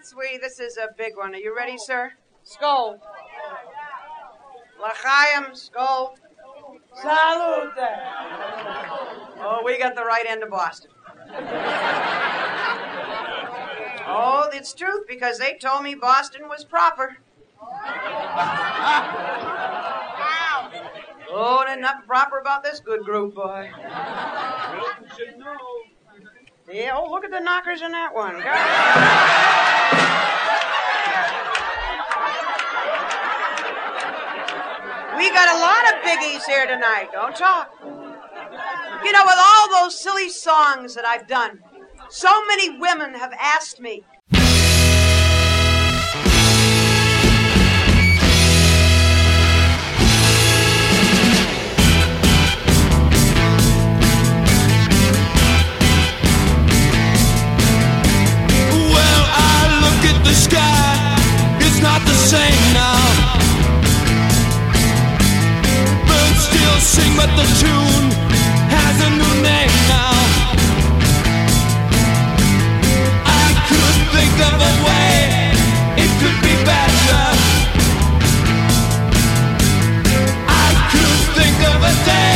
On. This is a big one. Are you ready, sir? Skull. L'chaim, skull. Salute. Oh, we got the right end of Boston. Oh, it's truth because they told me Boston was proper. Oh, there's nothing proper about this good group, boy. Yeah, oh, look at the knockers in that one. We got a lot of biggies here tonight. Don't talk. You know, with all those silly songs that I've done, so many women have asked me, same now. Birds still sing, but the tune has a new name now. I could think of a way it could be better. I could think of a day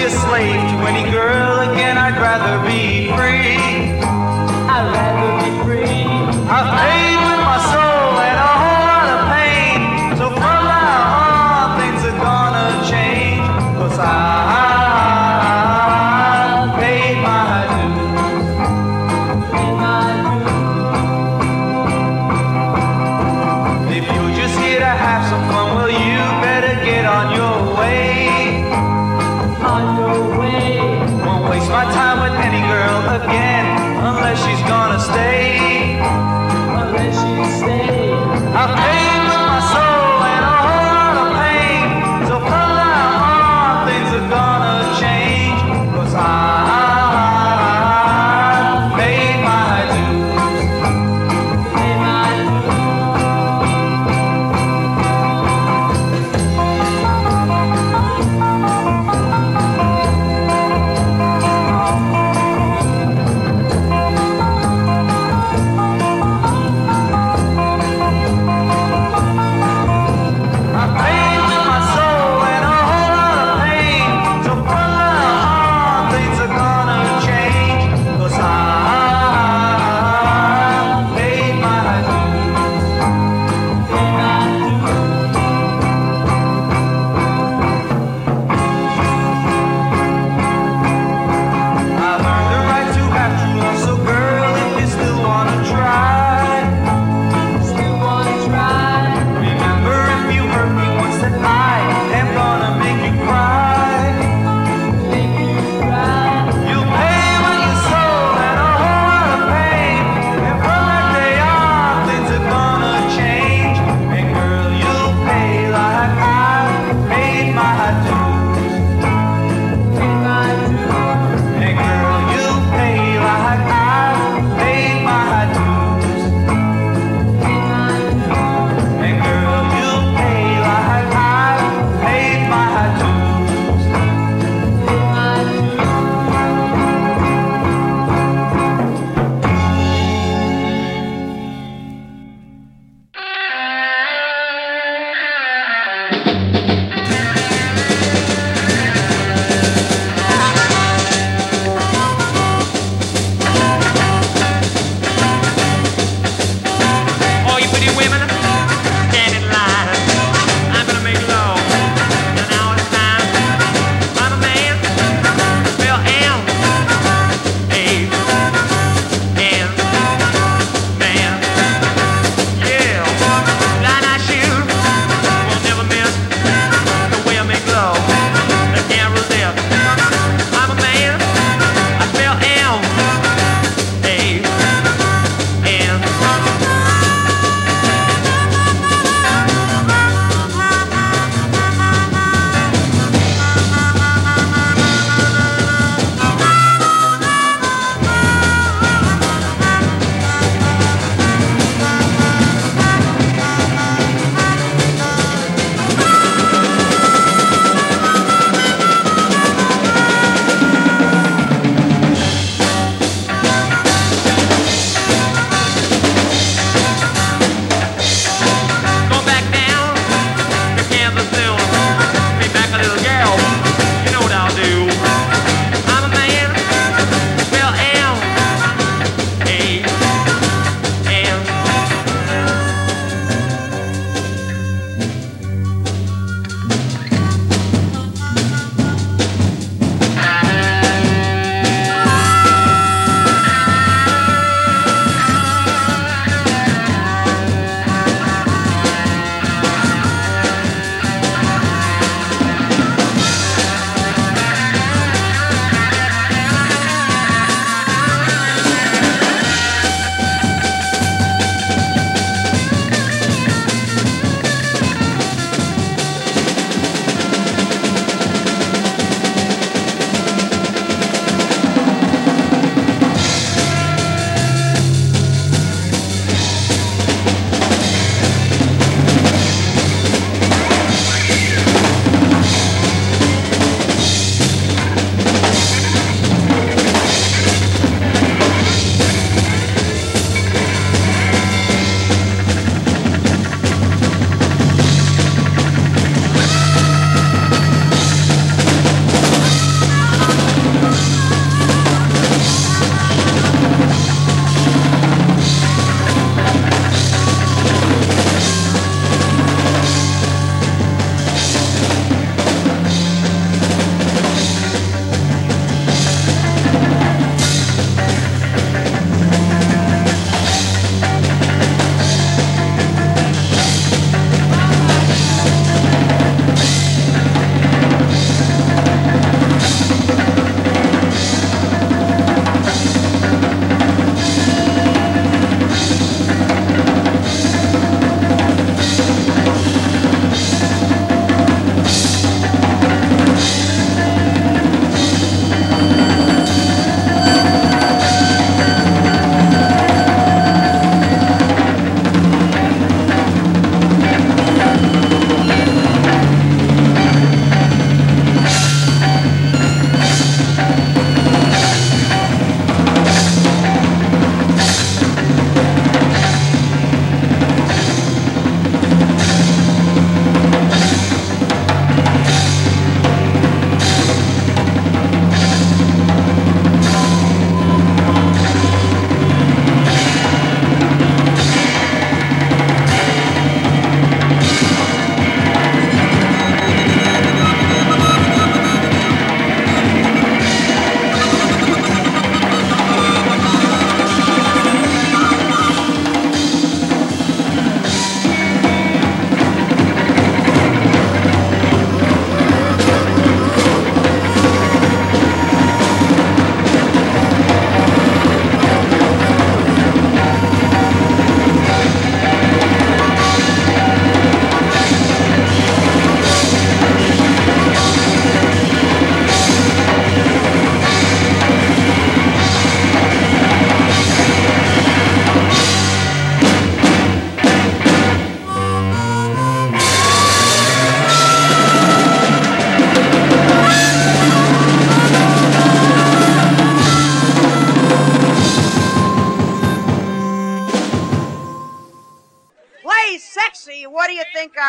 be a slave to any girl again. I'd rather be free. I'd rather be free.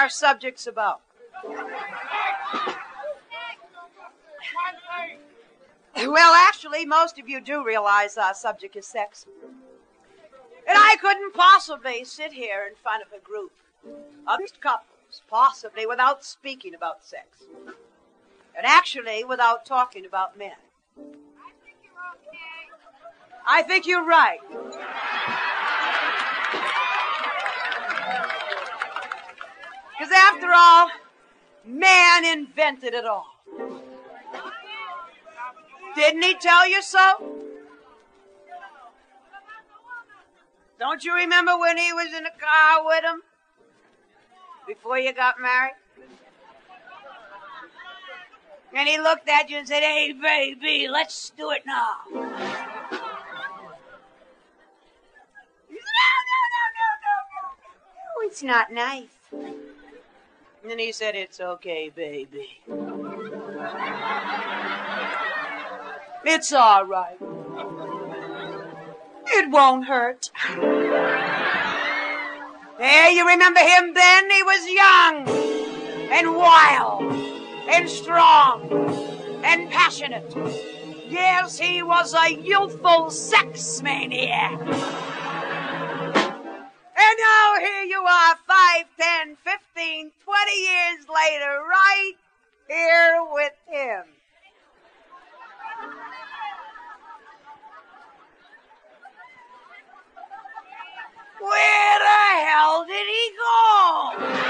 Our subject's about? Well, actually, most of you do realize our subject is sex. And I couldn't possibly sit here in front of a group of couples, possibly without speaking about sex. And actually, without talking about men. I think you're right. Because after all, man invented it all. Didn't he tell you so? Don't you remember when he was in the car with him? Before you got married? And he looked at you and said, Hey, baby, let's do it now. Said, No, no, no, no, no, no, no, oh, it's not nice. And he said, It's okay, baby. It's all right. It won't hurt. Hey, you remember him then? He was young and wild and strong and passionate. Yes, he was a youthful sex maniac. And now here you are, 5, 10, 15, 20 years later, right here with him. Where the hell did he go?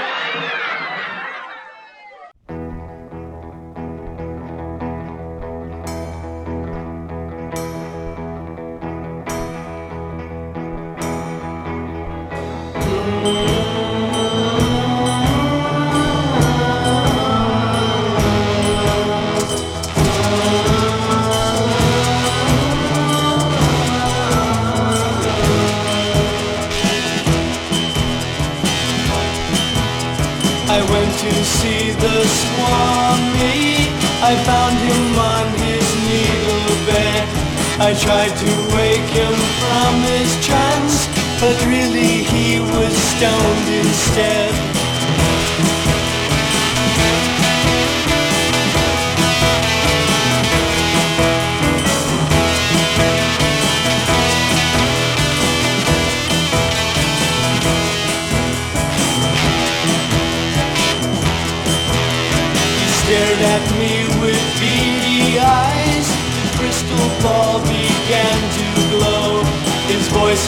I tried to wake him from his trance, but really he was stoned instead.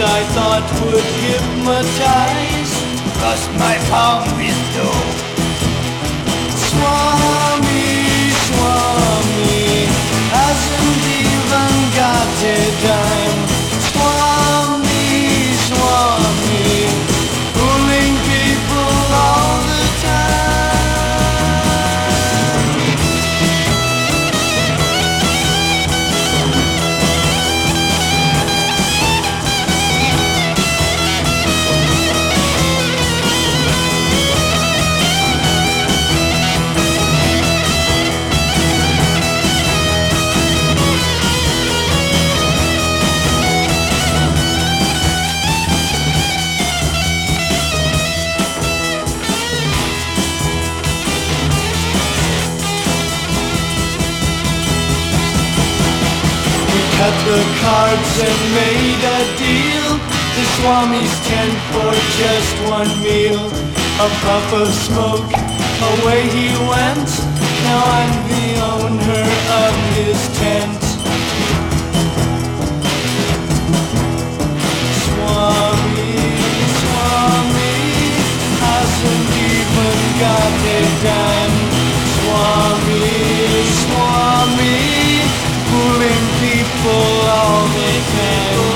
I thought would hypnotize. Cause my palm is dough. Cards and made a deal. The Swami's tent for just one meal. A puff of smoke, away he went. Now I'm the owner of his tent. Swami, Swami, hasn't even got a dime. Swami, people all the time,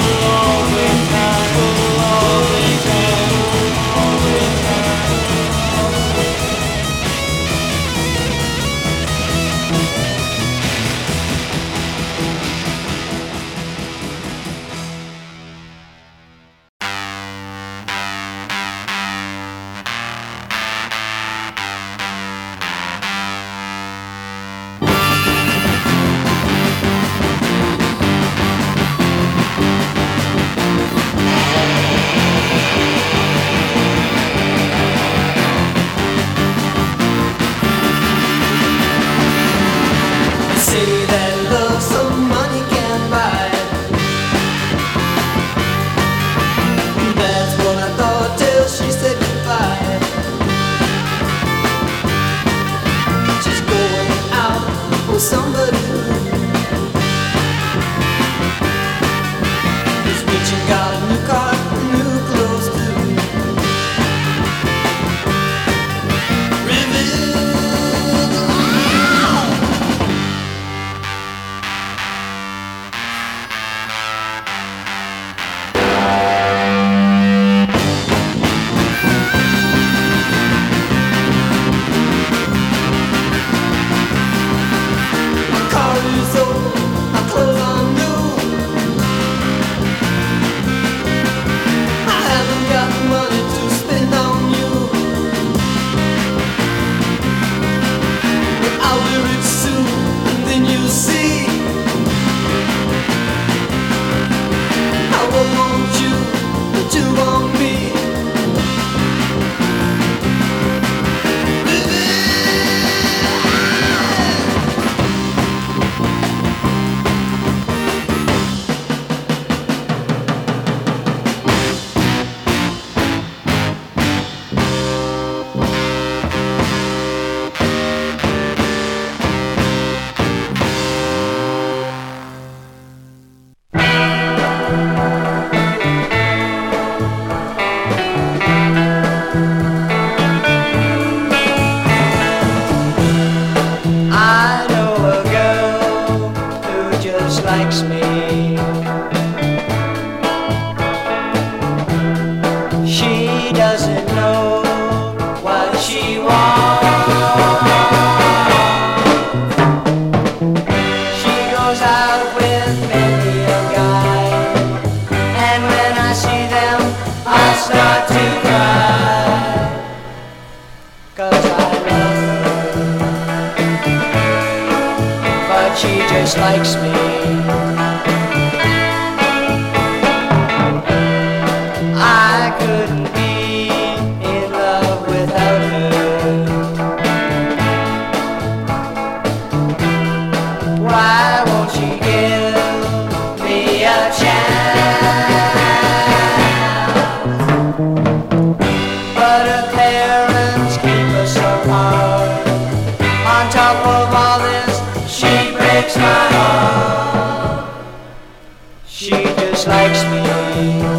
me.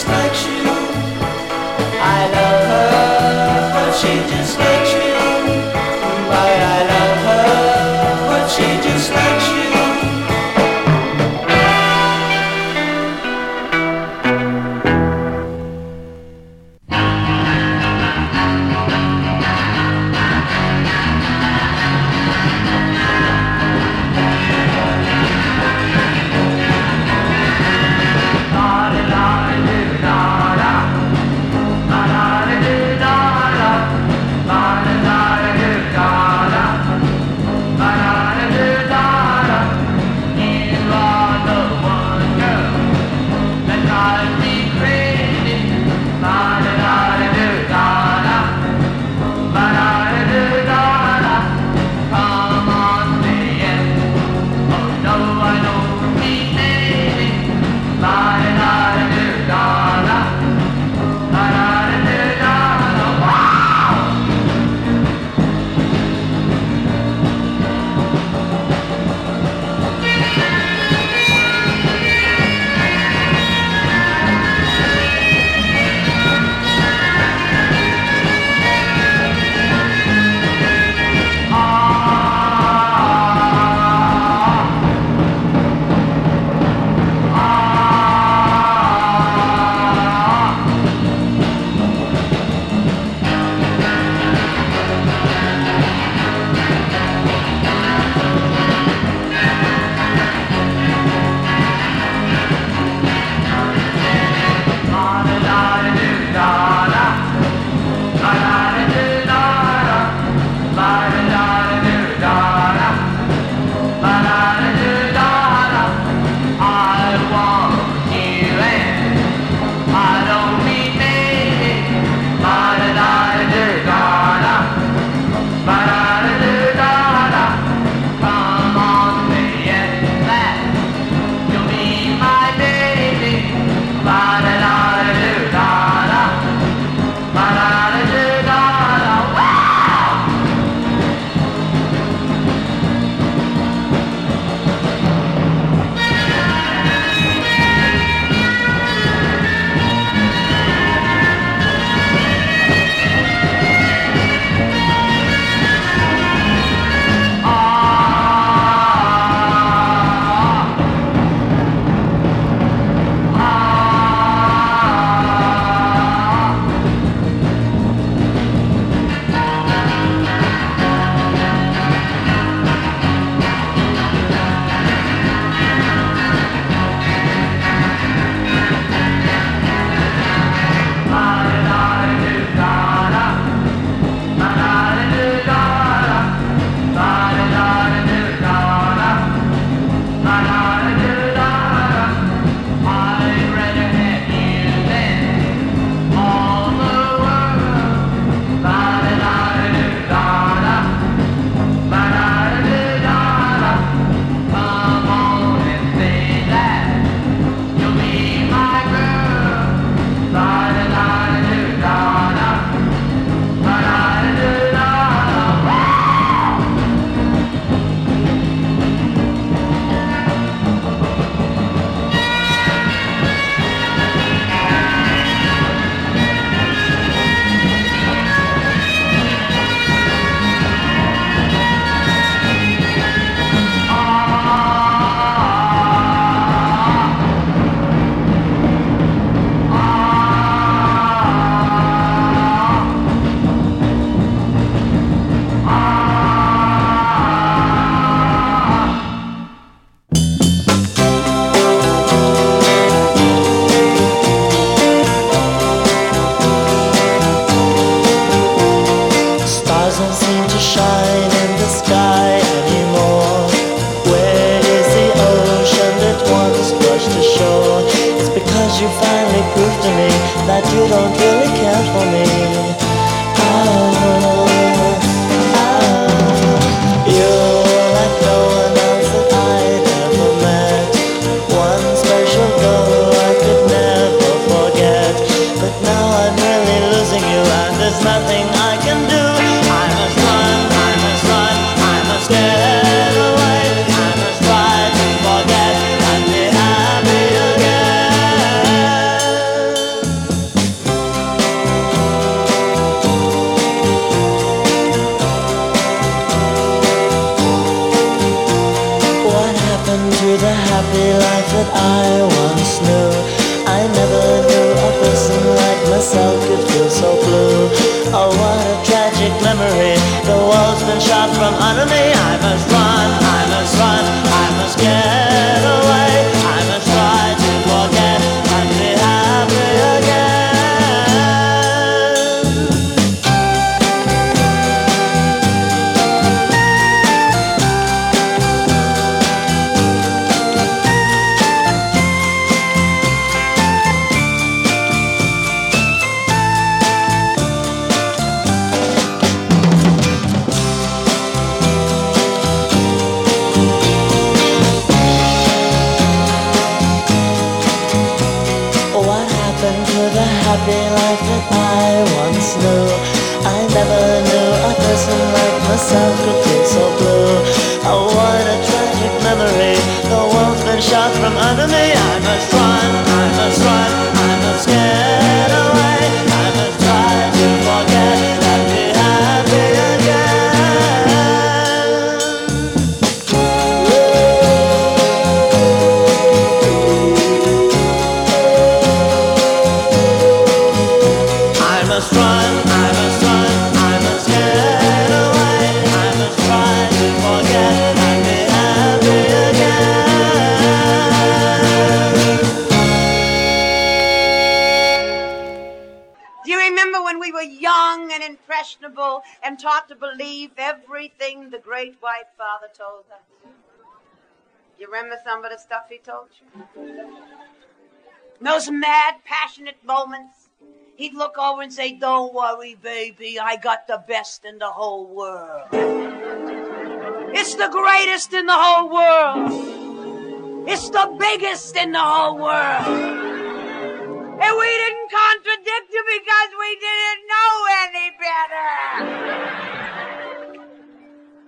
She just myself white father told us? You remember some of the stuff he told you? Those mad, passionate moments. He'd look over and say, Don't worry, baby, I got the best in the whole world. It's the greatest in the whole world. It's the biggest in the whole world. And we didn't contradict him because we didn't know any better.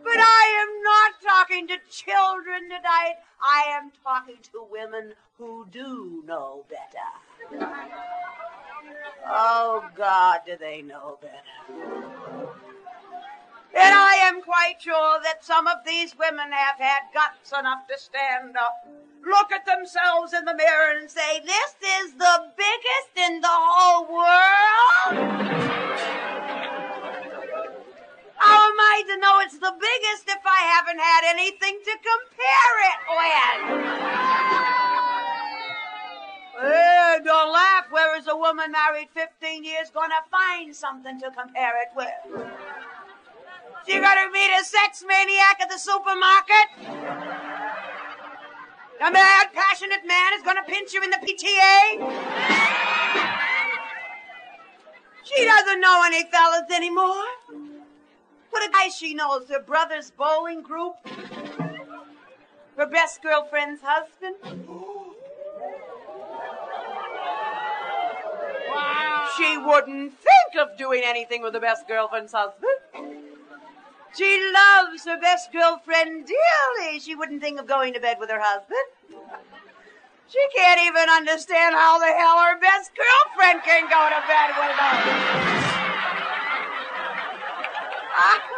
But I am not talking to children tonight. I am talking to women who do know better. Oh, God, do they know better? And I am quite sure that some of these women have had guts enough to stand up, look at themselves in the mirror, and say, This is the biggest in the whole world. How am I to know it's the biggest if I haven't had anything to compare it with? Eh, don't laugh. Where is a woman married 15 years gonna find something to compare it with? She gonna meet a sex maniac at the supermarket? A mad, passionate man is gonna pinch her in the PTA? She doesn't know any fellas anymore. What a guy she knows, her brother's bowling group, her best girlfriend's husband. She wouldn't think of doing anything with her best girlfriend's husband. She loves her best girlfriend dearly. She wouldn't think of going to bed with her husband. She can't even understand how the hell her best girlfriend can go to bed with her. Ah!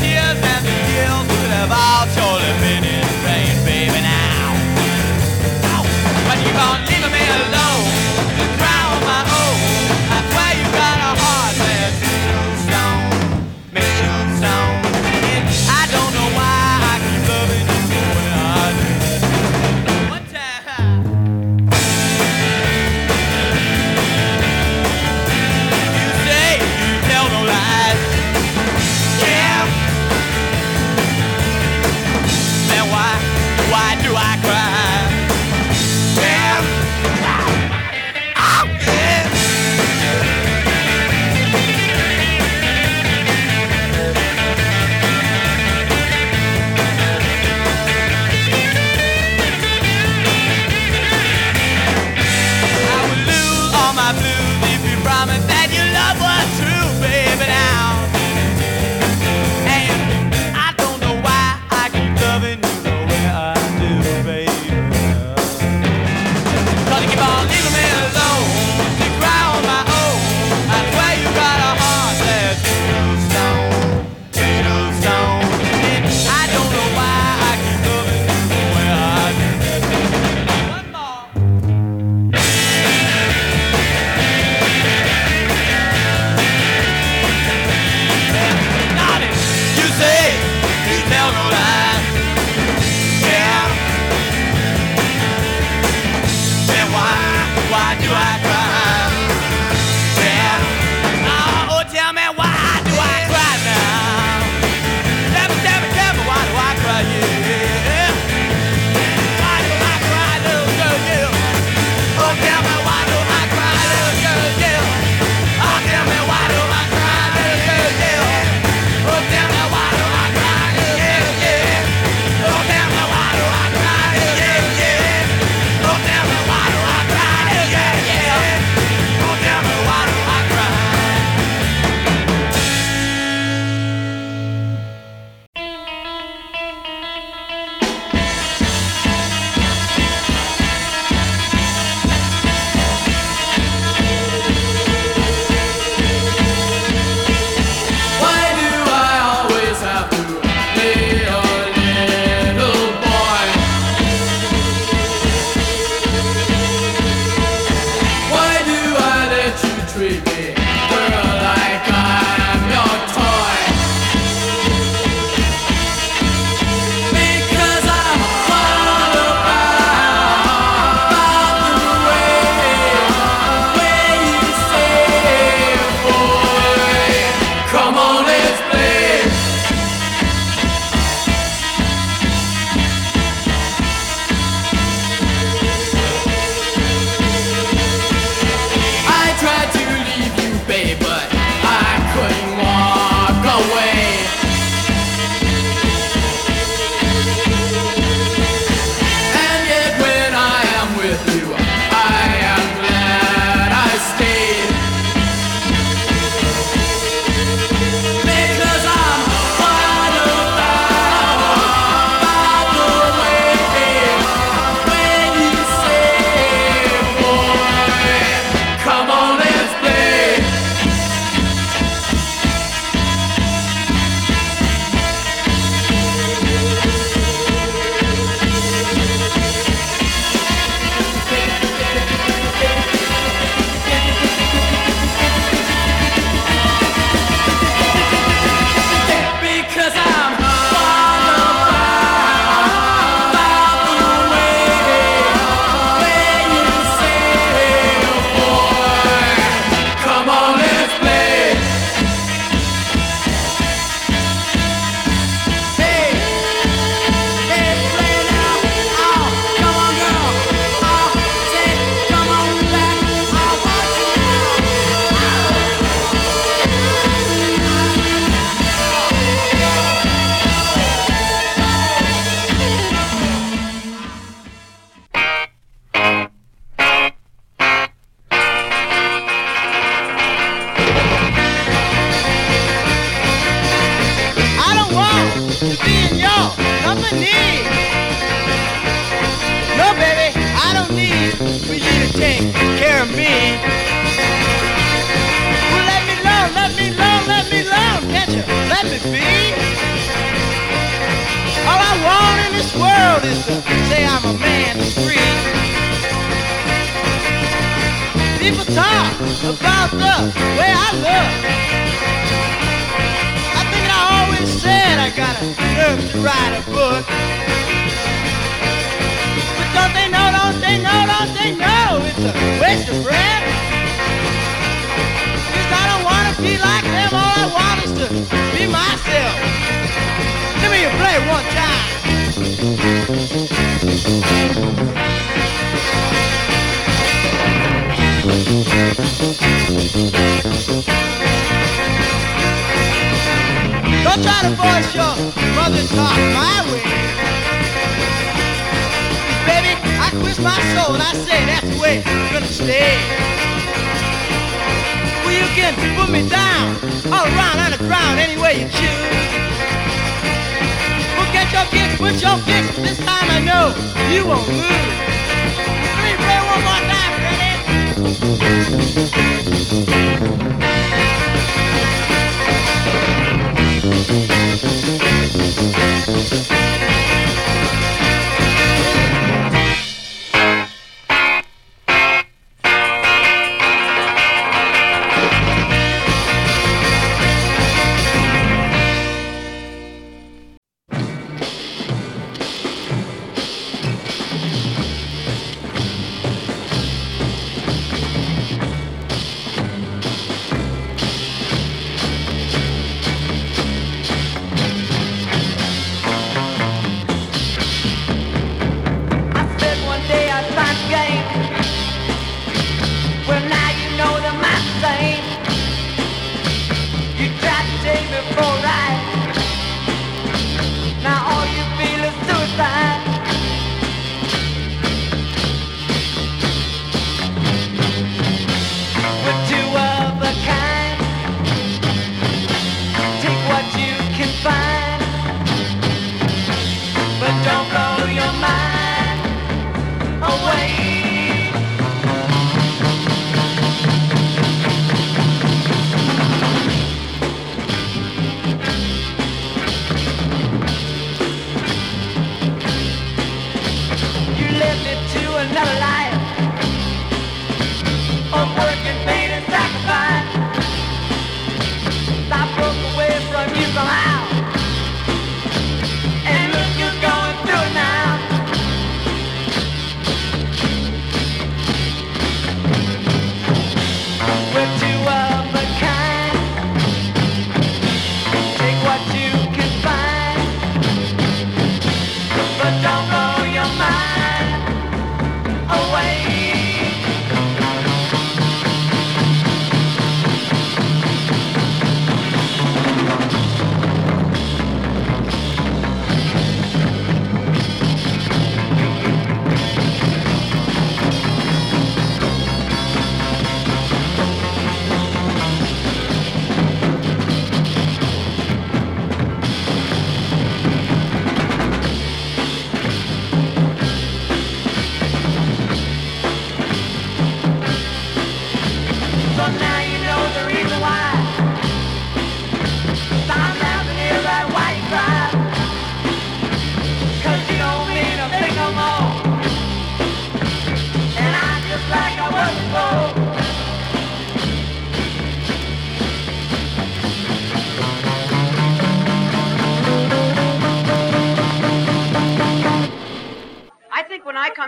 Tears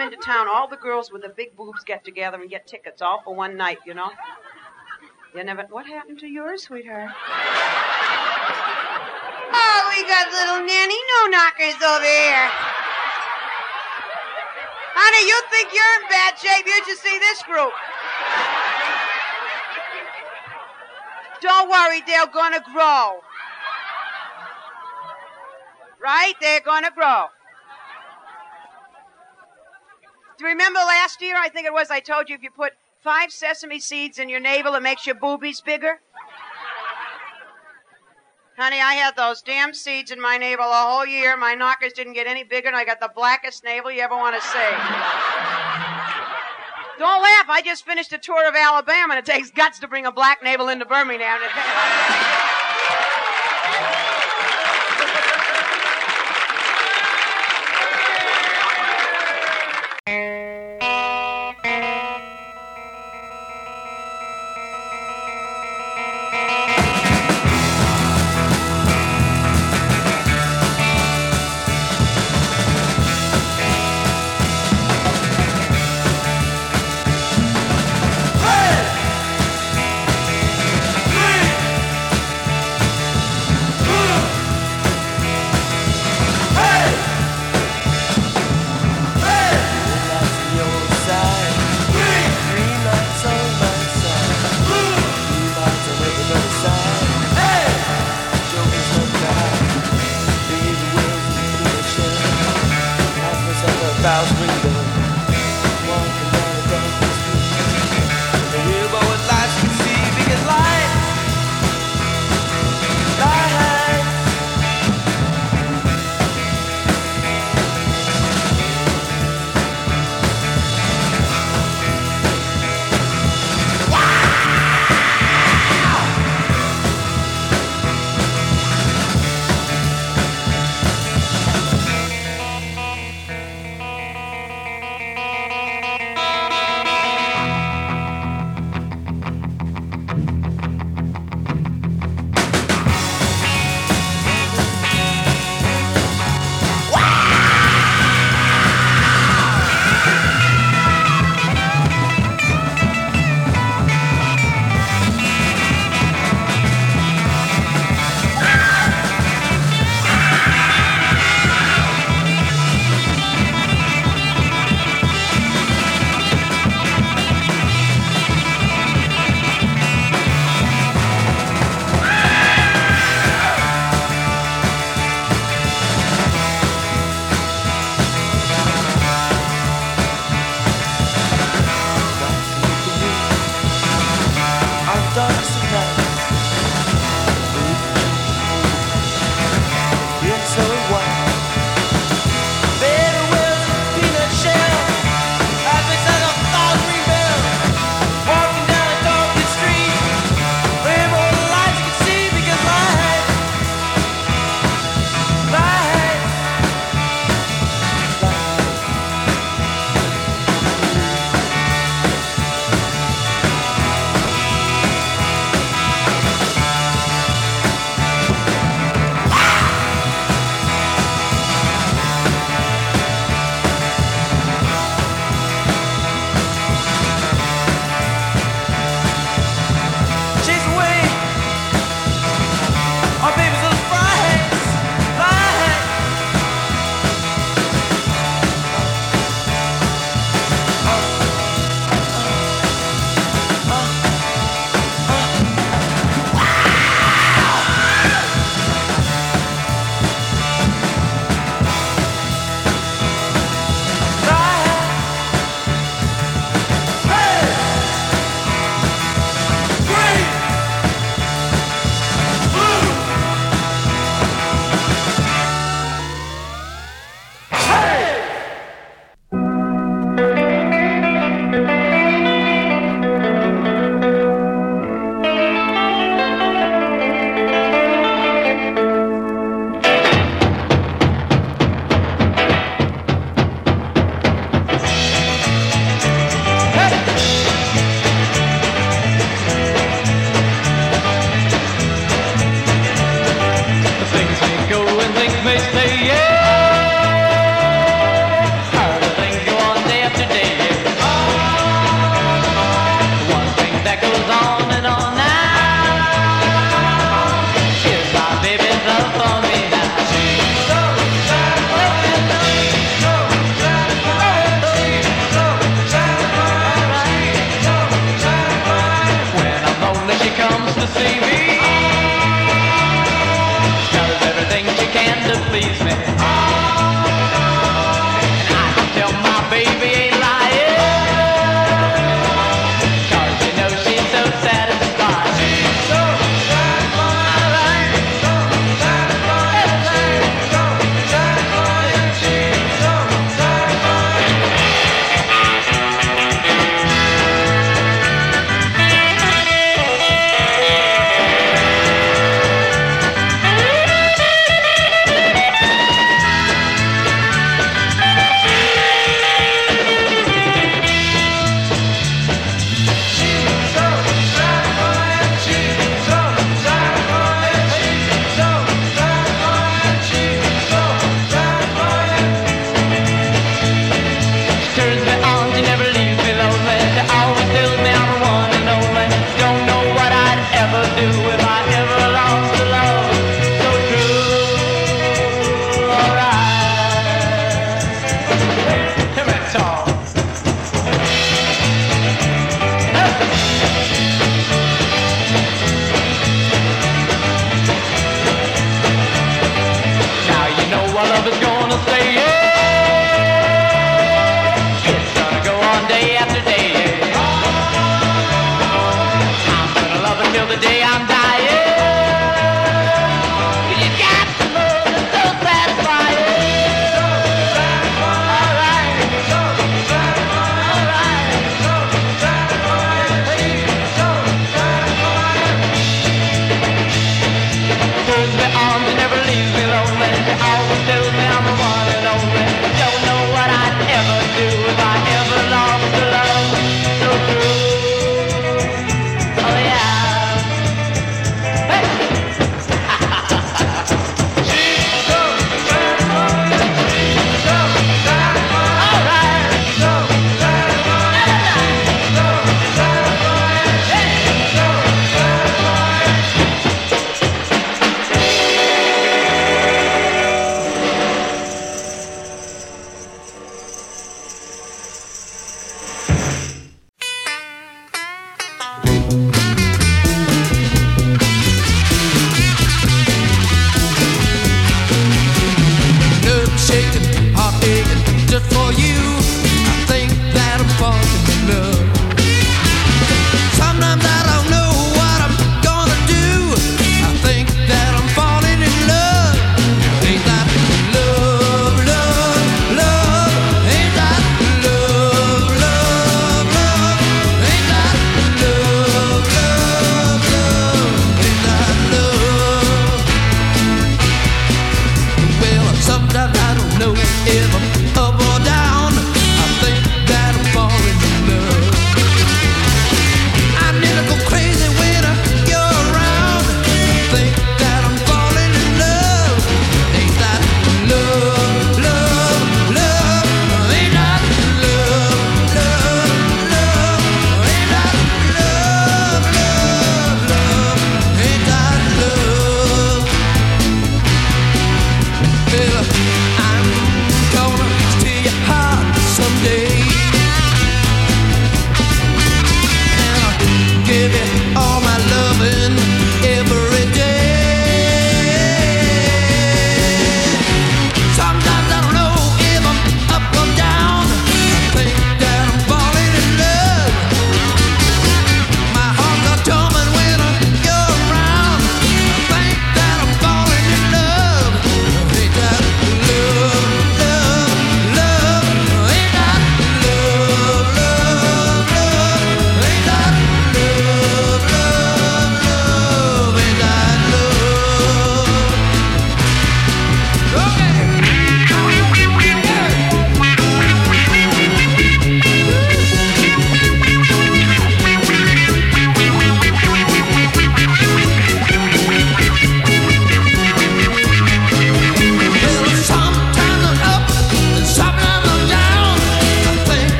come into town, all the girls with the big boobs get together and get tickets, all for one night, you know. You never. What happened to yours, sweetheart? Oh, we got little nanny no knockers over here. Honey, you think you're in bad shape? You should see this group. Don't worry, they're gonna grow. Right? They're gonna grow remember last year, I think it was, I told you if you put five sesame seeds in your navel, it makes your boobies bigger? Honey, I had those damn seeds in my navel a whole year. My knockers didn't get any bigger, and I got the blackest navel you ever want to see. Don't laugh. I just finished a tour of Alabama, and it takes guts to bring a black navel into Birmingham.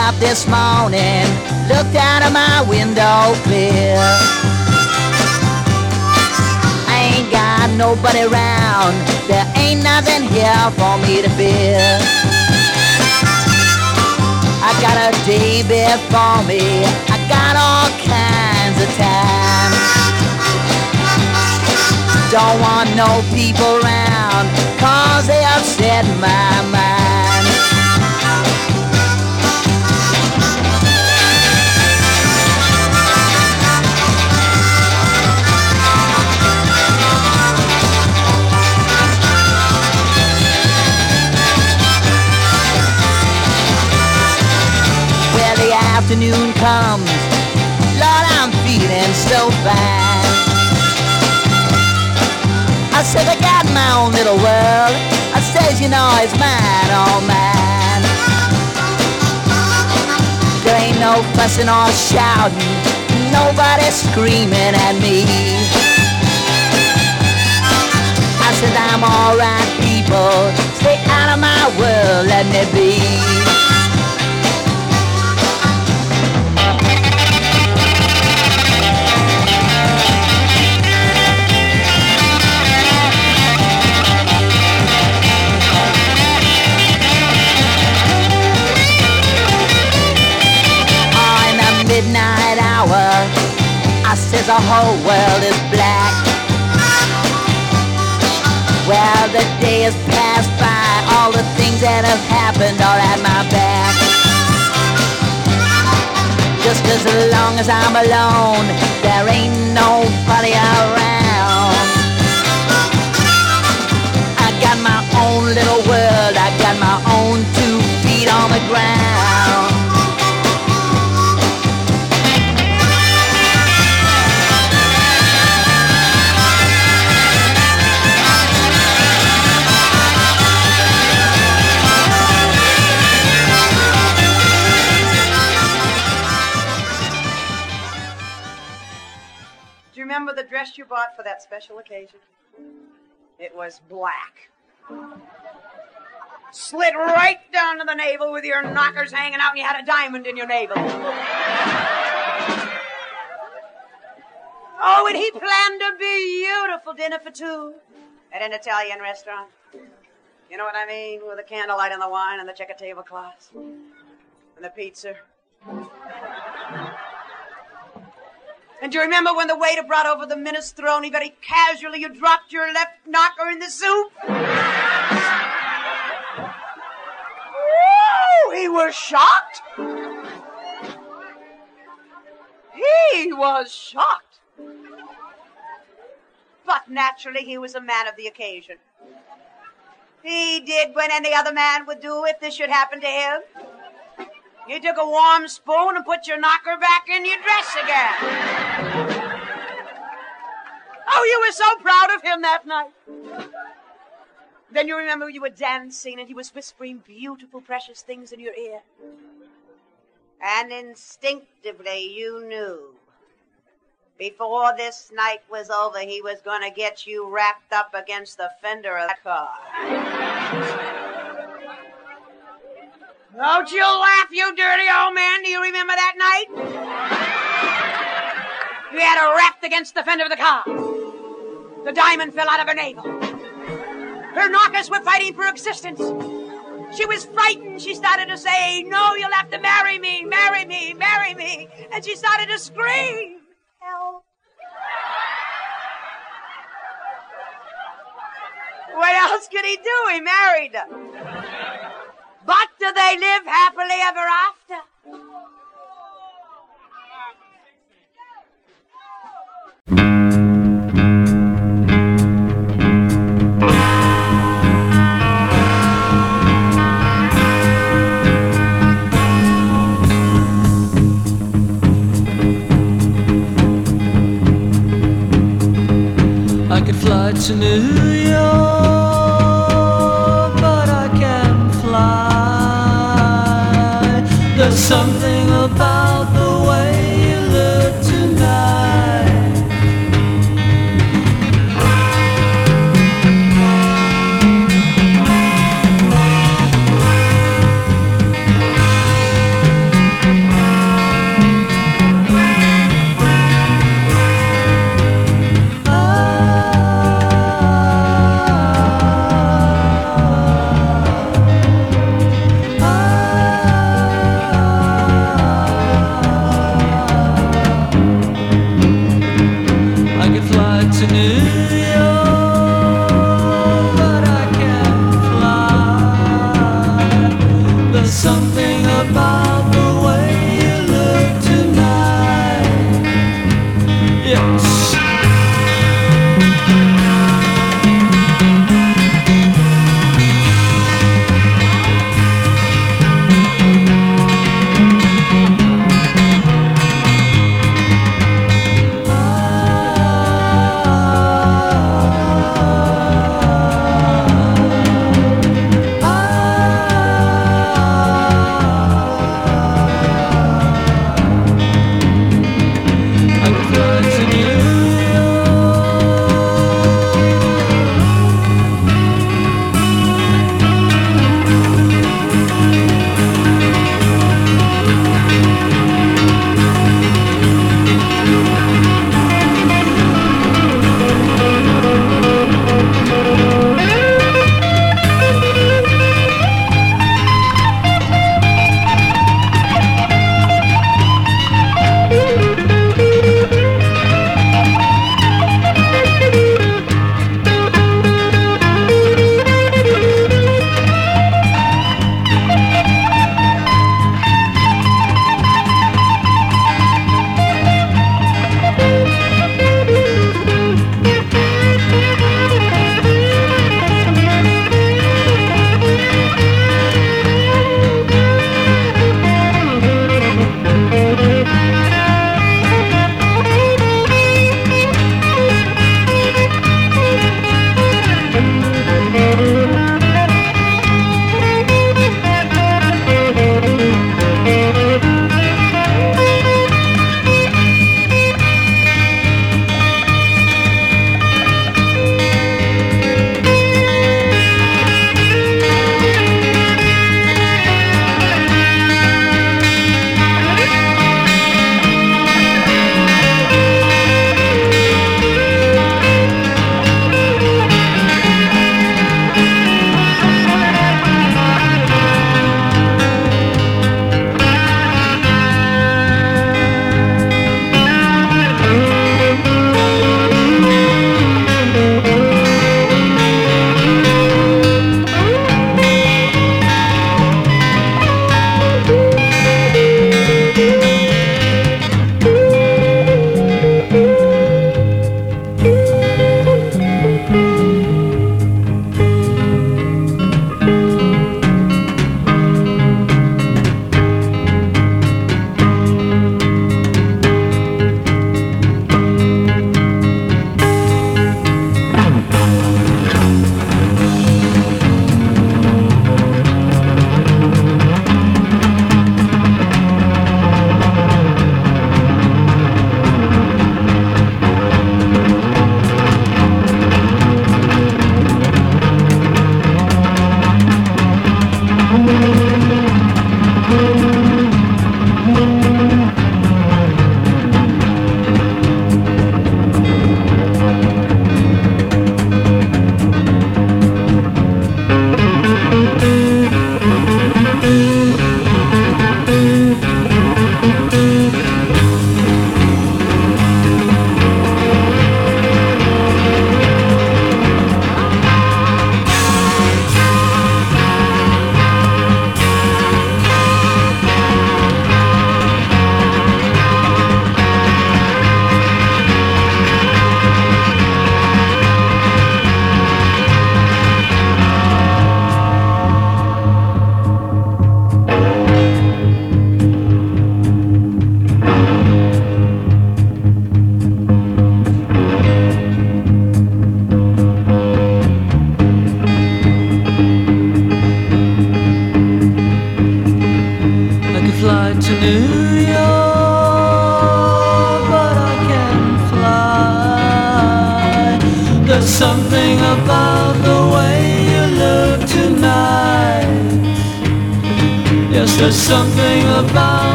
up this morning, looked out of my window clear. Ain't got nobody around, there ain't nothing here for me to fear. I got a day before me, I got all kinds of time. Don't want no people around, cause they upset my mind. Afternoon comes, Lord, I'm feeling so fine. I said I got my own little world. I says, you know, it's mine, oh, all mine. There ain't no fussing or shouting, nobody screaming at me. I said I'm alright, people. Stay out of my world, let me be. Midnight hour, I says the whole world is black. Well, the day has passed by, all the things that have happened are at my back. Just as long as I'm alone, there ain't nobody around. Bought for that special occasion? It was black. Slid right down to the navel with your knockers hanging out, and you had a diamond in your navel. Oh, and he planned a beautiful dinner for two at an Italian restaurant. You know what I mean? With the candlelight and the wine and the checker tablecloths and the pizza. And do you remember when the waiter brought over the minestrone? Very casually, you dropped your left knocker in the soup. Woo! He was shocked. He was shocked. But naturally, he was a man of the occasion. He did what any other man would do if this should happen to him. You took a warm spoon and put your knocker back in your dress again. Oh, you were so proud of him that night. Then you remember you were dancing and he was whispering beautiful, precious things in your ear. And instinctively you knew. Before this night was over, he was going to get you wrapped up against the fender of that car. Don't you laugh, you dirty old man. Do you remember that night? You had her wrapped against the fender of the car. The diamond fell out of her navel. Her knockers were fighting for existence. She was frightened. She started to say, No, you'll have to marry me, marry me, marry me. And she started to scream. Help. What else could he do? He married her. Do they live happily ever after? I could fly to New York, fly.